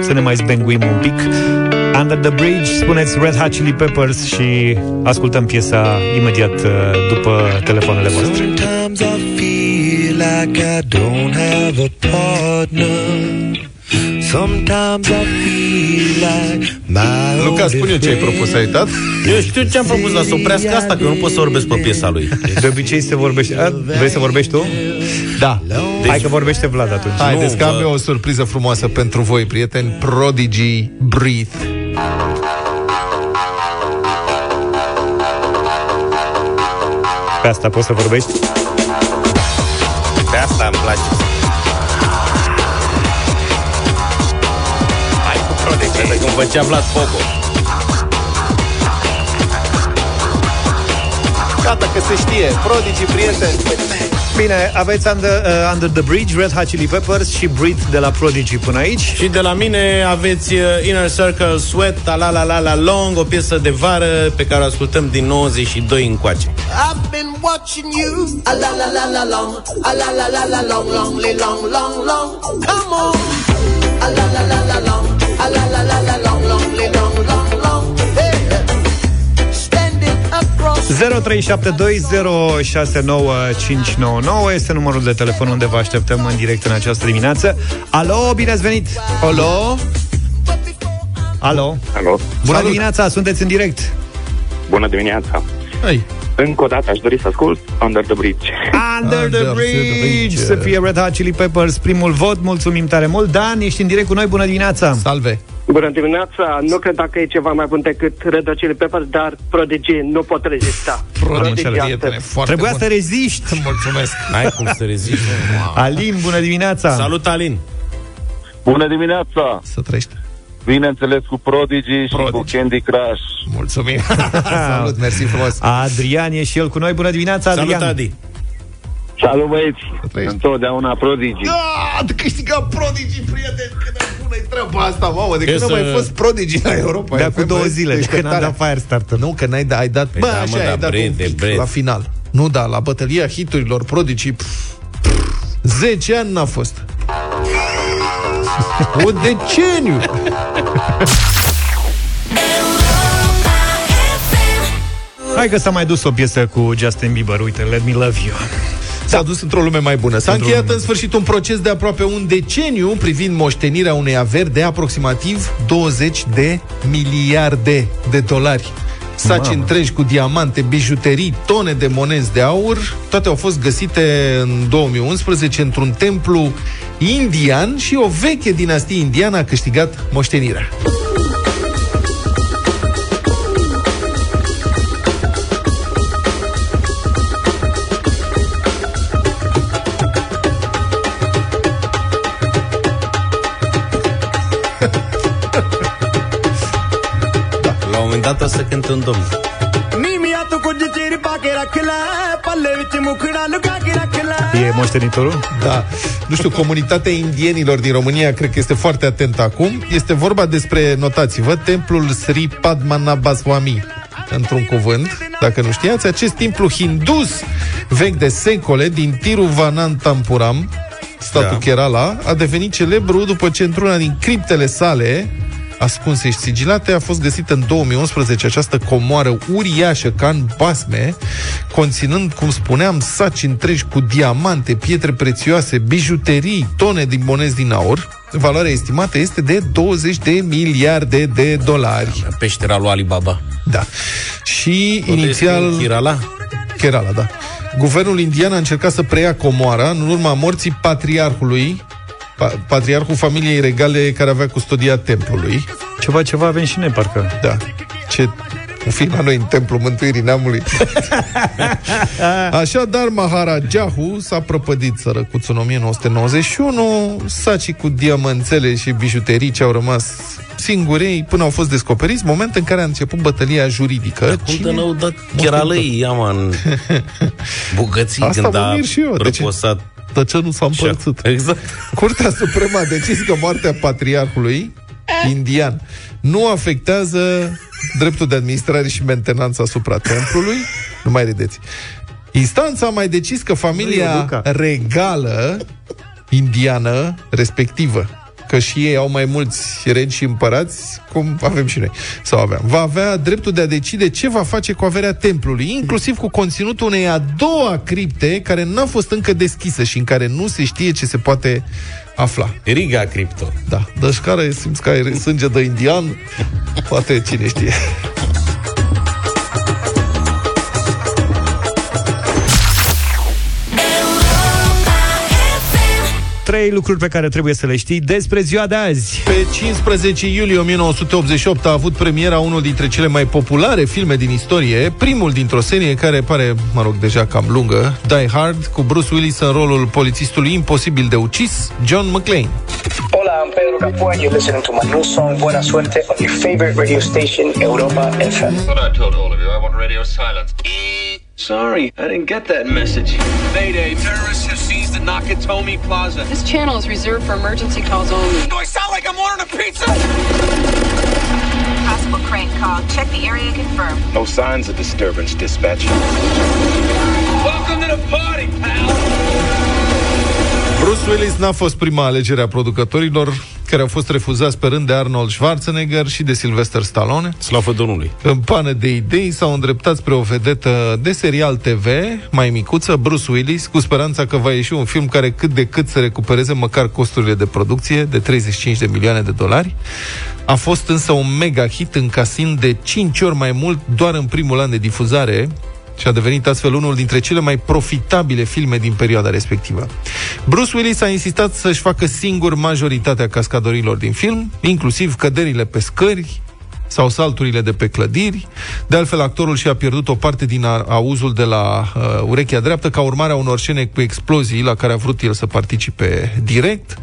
să ne mai zbenguim un pic. Under the Bridge, spuneți Red Hot Chili Peppers și ascultăm piesa imediat uh, după telefoanele voastre. Sometimes I feel like I don't have a partner Sometimes I feel like my Luca, spune ce ai propus, ai uitat? Eu știu ce am propus, dar să oprească asta, că eu nu pot să vorbesc pe piesa lui. De obicei se vorbește... A, vrei să vorbești tu? Da. Deci... Hai că vorbește Vlad atunci. Haideți că am eu o surpriză frumoasă pentru voi, prieteni. Prodigy Breathe. Pe asta poți să vorbești? Pe asta îmi place. Cu Prodigy. Cum făcea Vlad Pogo. Gata că se știe. Prodigy, prieteni. Bine, aveți Under, uh, Under the Bridge, Red Hot Chili Peppers și Breathe de la Prodigy până aici. Și de la mine aveți uh, Inner Circle Sweat, la la la la la long, o piesă de vară pe care o ascultăm din 92 încoace. I've been watching you. A la la la la long. A la la la la long, long, li, long, long, long. Come on. A la la la la long. A la la la la long, long, li, long, long, long. Hey. Standing across 0372069599 este numărul de telefon unde vă așteptăm în direct în această dimineață. Alo, bine ați venit! Alo? Alo? Alo, Bună Salut. dimineața, sunteți în direct. bună dimineața! Hai. Încă o dată aș dori să ascult Under the Bridge. Under, Under the the bridge, Bridge. să fie Red Hot Chili Peppers primul vot. Mulțumim tare mult. Dan, ești în direct cu noi. Bună dimineața! Salve. Bună dimineața! Nu cred dacă e ceva mai bun decât Red Hot Chili Peppers, dar Prodigy nu pot rezista. Prodigy, Prodigy prietene, astăzi. foarte Trebuia bun. să reziști. Mulțumesc. N-ai cum să reziști. Alin, bună dimineața! Salut, Alin! Bună dimineața! Să trăiești. Bineînțeles cu Prodigy, și Prodigy. cu Candy Crush. Mulțumim. Salut, mersi frumos. Adrian e și el cu noi. Bună dimineața, Salut, Adrian! Adi! Salut băieți! trăiești. Întotdeauna Prodigy. Da, de câștiga Prodigy, prieteni, cât de bună e treaba asta, mamă, de E când a să- mai fost Prodigy la Europa. De FM, acum două bă, zile, de când am deșteptarea. dat Firestarter. Nu, că n-ai, da, ai dat, Păi bă, da, mă, așa, da, ai dat bread, un de pic bread. la final. Nu, da, la bătălia hiturilor Prodigy, pf, pf, 10 ani n-a fost. O deceniu! Hai că s-a mai dus o piesă cu Justin Bieber. Uite, Let Me Love You. S-a dus într-o lume mai bună. S-a Într-o încheiat lume. în sfârșit un proces de aproape un deceniu privind moștenirea unei averi de aproximativ 20 de miliarde de dolari. Saci Mamă. întregi cu diamante, bijuterii, tone de monezi de aur, toate au fost găsite în 2011 într-un templu indian și o veche dinastie indiană a câștigat moștenirea. Deodată să cânt un domn. Nimia tu cu giciri pache rachila, palle vici mucura lucaki rachila. E moștenitorul? Da. Nu știu, comunitatea indienilor din România cred că este foarte atentă acum. Este vorba despre, notați-vă, templul Sri Padmanabhaswami într-un cuvânt, dacă nu știați, acest templu hindus vechi de secole din Tiruvanantampuram, statul da. Kerala, a devenit celebru după ce într-una din criptele sale ascunse și sigilate, a fost găsită în 2011 această comoară uriașă ca în basme, conținând, cum spuneam, saci întregi cu diamante, pietre prețioase, bijuterii, tone din monezi din aur. Valoarea estimată este de 20 de miliarde de dolari. Peștera lui Alibaba. Da. Și Unde inițial... este în Chirala? Kerala, da. Guvernul indian a încercat să preia comoara în urma morții patriarhului Pa- patriarhul familiei regale care avea custodia templului. Ceva, ceva avem și noi, parcă. Da. Ce un film la noi în Templul Mântuirii Neamului. Așadar, Maharajahu s-a prăpădit sărăcuțul în 1991, sacii cu diamanțele și bijuterii ce au rămas singurei până au fost descoperiți, moment în care a început bătălia juridică. Cum de n-au dat cheralăi, ia în bugății Asta când mă a mir și eu, de ce? răposat. De ce nu s-a împărțit? Exact. Curtea Supremă a decis că moartea patriarhului indian nu afectează dreptul de administrare și mentenanță asupra templului. Nu mai râdeți. Instanța a mai decis că Nu, familia Luca. regală indiană respectivă că și ei au mai mulți regi și împărați, cum avem și noi, sau aveam. Va avea dreptul de a decide ce va face cu averea templului, inclusiv cu conținutul unei a doua cripte care n-a fost încă deschisă și în care nu se știe ce se poate afla. Riga Crypto. Da, deci care simți că ai sânge de indian, poate cine știe. Trei lucruri pe care trebuie să le știi despre ziua de azi. Pe 15 iulie 1988 a avut premiera unul dintre cele mai populare filme din istorie, primul dintr-o serie care pare, mă rog, deja cam lungă, Die Hard, cu Bruce Willis în rolul polițistului imposibil de ucis, John McClane. Hola, I'm Pedro Capua. You're listening to my new song Buena Suerte on your favorite radio station, Europa FM. What I told all of you, I want radio silence. Sorry, I didn't get that message. Mayday, terrorists have seized the Nakatomi Plaza. This channel is reserved for emergency calls only. Do I sound like I'm ordering a pizza? Possible crank call. Check the area confirmed. No signs of disturbance, dispatch. Welcome to the party, pal. Bruce Willis n-a fost prima alegere a producătorilor care au fost refuzați pe rând de Arnold Schwarzenegger și de Sylvester Stallone. Slavă Domnului. În pană de idei s-au îndreptat spre o vedetă de serial TV, mai micuță, Bruce Willis, cu speranța că va ieși un film care cât de cât să recupereze măcar costurile de producție de 35 de milioane de dolari. A fost însă un mega hit încasind de 5 ori mai mult doar în primul an de difuzare, și a devenit astfel unul dintre cele mai profitabile filme din perioada respectivă. Bruce Willis a insistat să-și facă singur majoritatea cascadorilor din film, inclusiv căderile pe scări, sau salturile de pe clădiri. De altfel, actorul și-a pierdut o parte din a- auzul de la uh, urechea dreaptă ca urmare a unor scene cu explozii la care a vrut el să participe direct.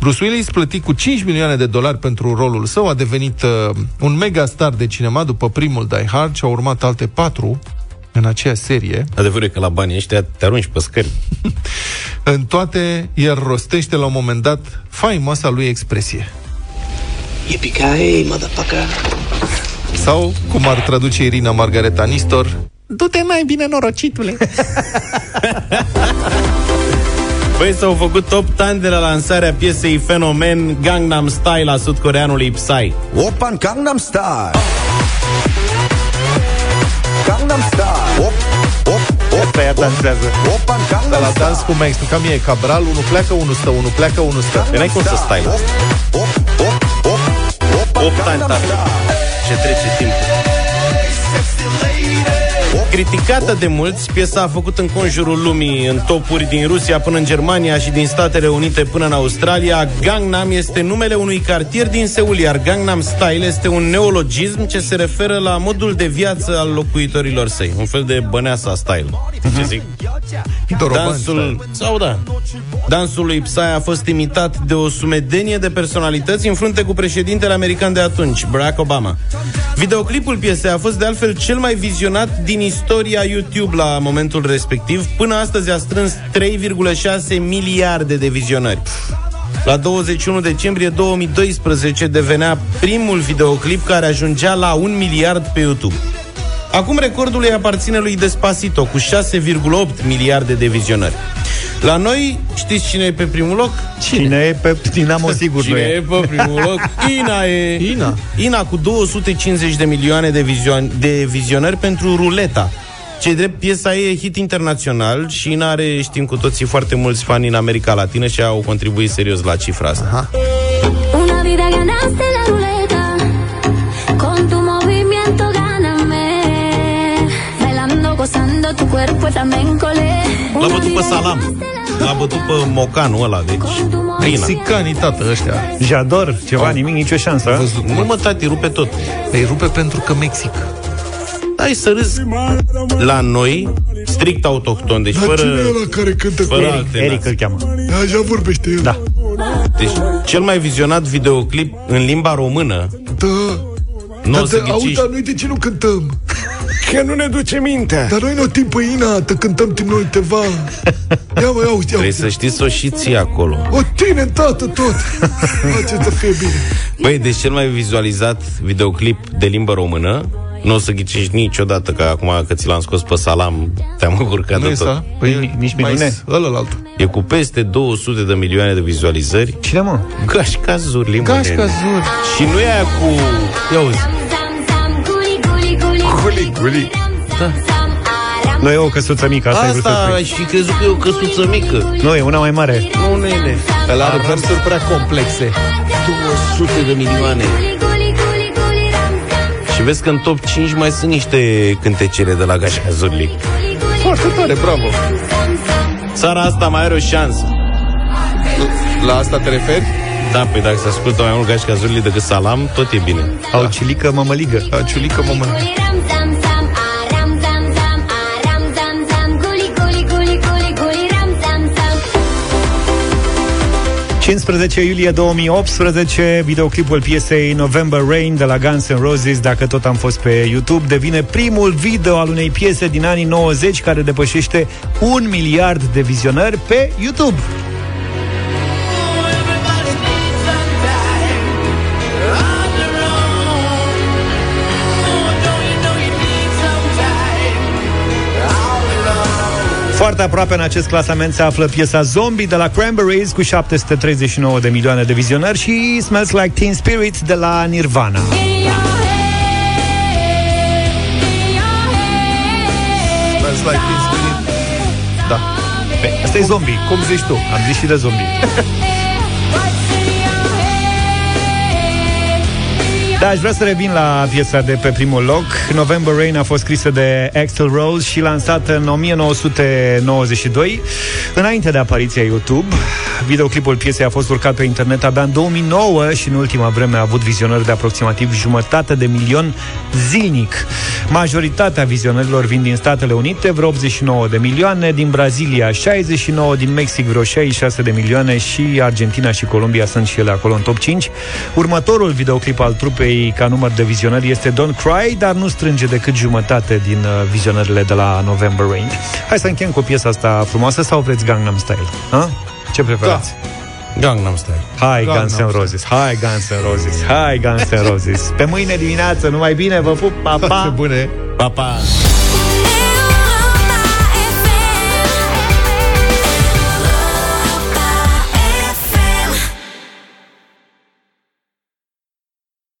Bruce Willis, plătit cu 5 milioane de dolari pentru rolul său, a devenit uh, un mega star de cinema după primul Die Hard și au urmat alte patru în aceeași serie. Adevărul e că la banii ăștia te arunci pe scări. În toate, el rostește la un moment dat faimoasa lui expresie. Yippee-ki-yay, motherfucker. Sau, cum ar traduce Irina Margareta Nistor, Du-te mai bine, norocitule! Băi, s-au făcut 8 ani de la lansarea piesei Fenomen Gangnam Style a sudcoreanului Psy. Open Gangnam Style. Gangnam Style. Op, op, op. Ăia dansează. Open Dar Gangnam la dans, Style. cum mi-a explicat mie, e cabral, unul pleacă, unul stă, unul pleacă, unul stă. Păi n-ai cum să stai la Op, op, op, op. Open 8 ani, Gangnam tată. Style. Ce trece timpul. Criticată de mulți, piesa a făcut în conjurul lumii în topuri din Rusia până în Germania și din Statele Unite până în Australia. Gangnam este numele unui cartier din Seul, iar Gangnam Style este un neologism ce se referă la modul de viață al locuitorilor săi. Un fel de băneasa style. Ce zic? Doroban, Dansul, sau da, dansul lui Psy a fost imitat de o sumedenie de personalități în frunte cu președintele american de atunci, Barack Obama. Videoclipul piesei a fost de altfel cel mai vizionat din istoria YouTube la momentul respectiv. Până astăzi a strâns 3,6 miliarde de vizionări. La 21 decembrie 2012 devenea primul videoclip care ajungea la un miliard pe YouTube. Acum recordul îi aparține lui Despacito cu 6,8 miliarde de vizionări. La noi, știți cine e pe primul loc? Cine e pe Dinamo, sigur Cine nu e e. pe primul loc? Ina e. Ina. Ina cu 250 de milioane de, vizio- de vizionări pentru Ruleta. Ce drept, piesa ei e hit internațional și Ina are, știm cu toții, foarte mulți fani în America Latină și au contribuit serios la cifra asta. Aha. Una vida ganaste la ruleta, con tu movimiento gáname, bailando, gozando tu cuerpo flamenco le. L-a bătut pe Salam. l-a bătut pe mocanul ăla, deci... Prina. Mexicanii, tată, ăștia. Jador, ceva, nimic, nicio șansă. Văzut, Nu mă, tati, rupe tot. Îi rupe pentru că Mexic. Hai să râzi la noi, strict autohton, deci fără... care cântă Fără alte Eric nații. îl cheamă. Așa vorbește el. Da. Deci, cel mai vizionat videoclip în limba română, Da. nu o să Dar, auzi, ghiciți. dar noi de ce nu cântăm? Că nu ne duce mintea. Dar noi nu timp pâina, te cântăm din noi teva. Ia mă, ia uite, ia Trebuie uite. să știți să o și ții acolo. O tine, tată, tot. Face să fie bine. Băi, deci cel mai vizualizat videoclip de limbă română, nu o să ghicești niciodată, că acum că ți l-am scos pe salam, te-am încurcat Nu de e tot. sa? Păi, Nici mai minune? s- Ălălalt. E cu peste 200 de milioane de vizualizări. Cine, mă? Gașca Zurli, mă, Gașca nene. Zur. Și nu e aia cu... Ia uzi. Guli, guli. Nu e o căsuță mică, asta, e vrut să Asta spui. ai fi crezut că e o căsuță mică. Nu, e una mai mare. Nu, nene. Ăla are versuri prea complexe. 200 de milioane. Și vezi că în top 5 mai sunt niște cântecele de la Gașca Zurli. Foarte tare, bravo. Țara asta mai are o șansă. La asta te referi? Da, păi dacă se ascultă mai mult Gașca Zurli decât Salam, tot e bine. Au cilică mămăligă. A, ciulică, mă, 15 iulie 2018, videoclipul piesei November Rain de la Guns N' Roses, dacă tot am fost pe YouTube, devine primul video al unei piese din anii 90 care depășește un miliard de vizionări pe YouTube. Foarte aproape în acest clasament se află piesa Zombie de la Cranberries cu 739 de milioane de vizionări și Smells Like Teen Spirit de la Nirvana. Smells like Teen Spirit. Da. Pe, asta e Zombie. Cum zici tu? Am zis și de Zombie. Da, aș vrea să revin la piesa de pe primul loc. November Rain a fost scrisă de Axel Rose și lansată în 1992, înainte de apariția YouTube. Videoclipul piesei a fost urcat pe internet abia în 2009 și în ultima vreme a avut vizionări de aproximativ jumătate de milion zilnic. Majoritatea vizionărilor vin din Statele Unite, vreo 89 de milioane, din Brazilia 69, din Mexic vreo 66 de milioane și Argentina și Columbia sunt și ele acolo în top 5. Următorul videoclip al trupei ca număr de vizionări este Don't Cry, dar nu strânge decât jumătate din uh, vizionările de la November Rain. Hai să încheiem cu piesa asta frumoasă sau vreți Gangnam Style? Ha? Ce preferați? Gangnam Style. Hai Gangnam Guns N' Roses, hai Guns N' Roses, hai Guns N' Roses. Pe mâine dimineață, numai bine, vă pup, pa, Toate pa! bune. Pa, pa!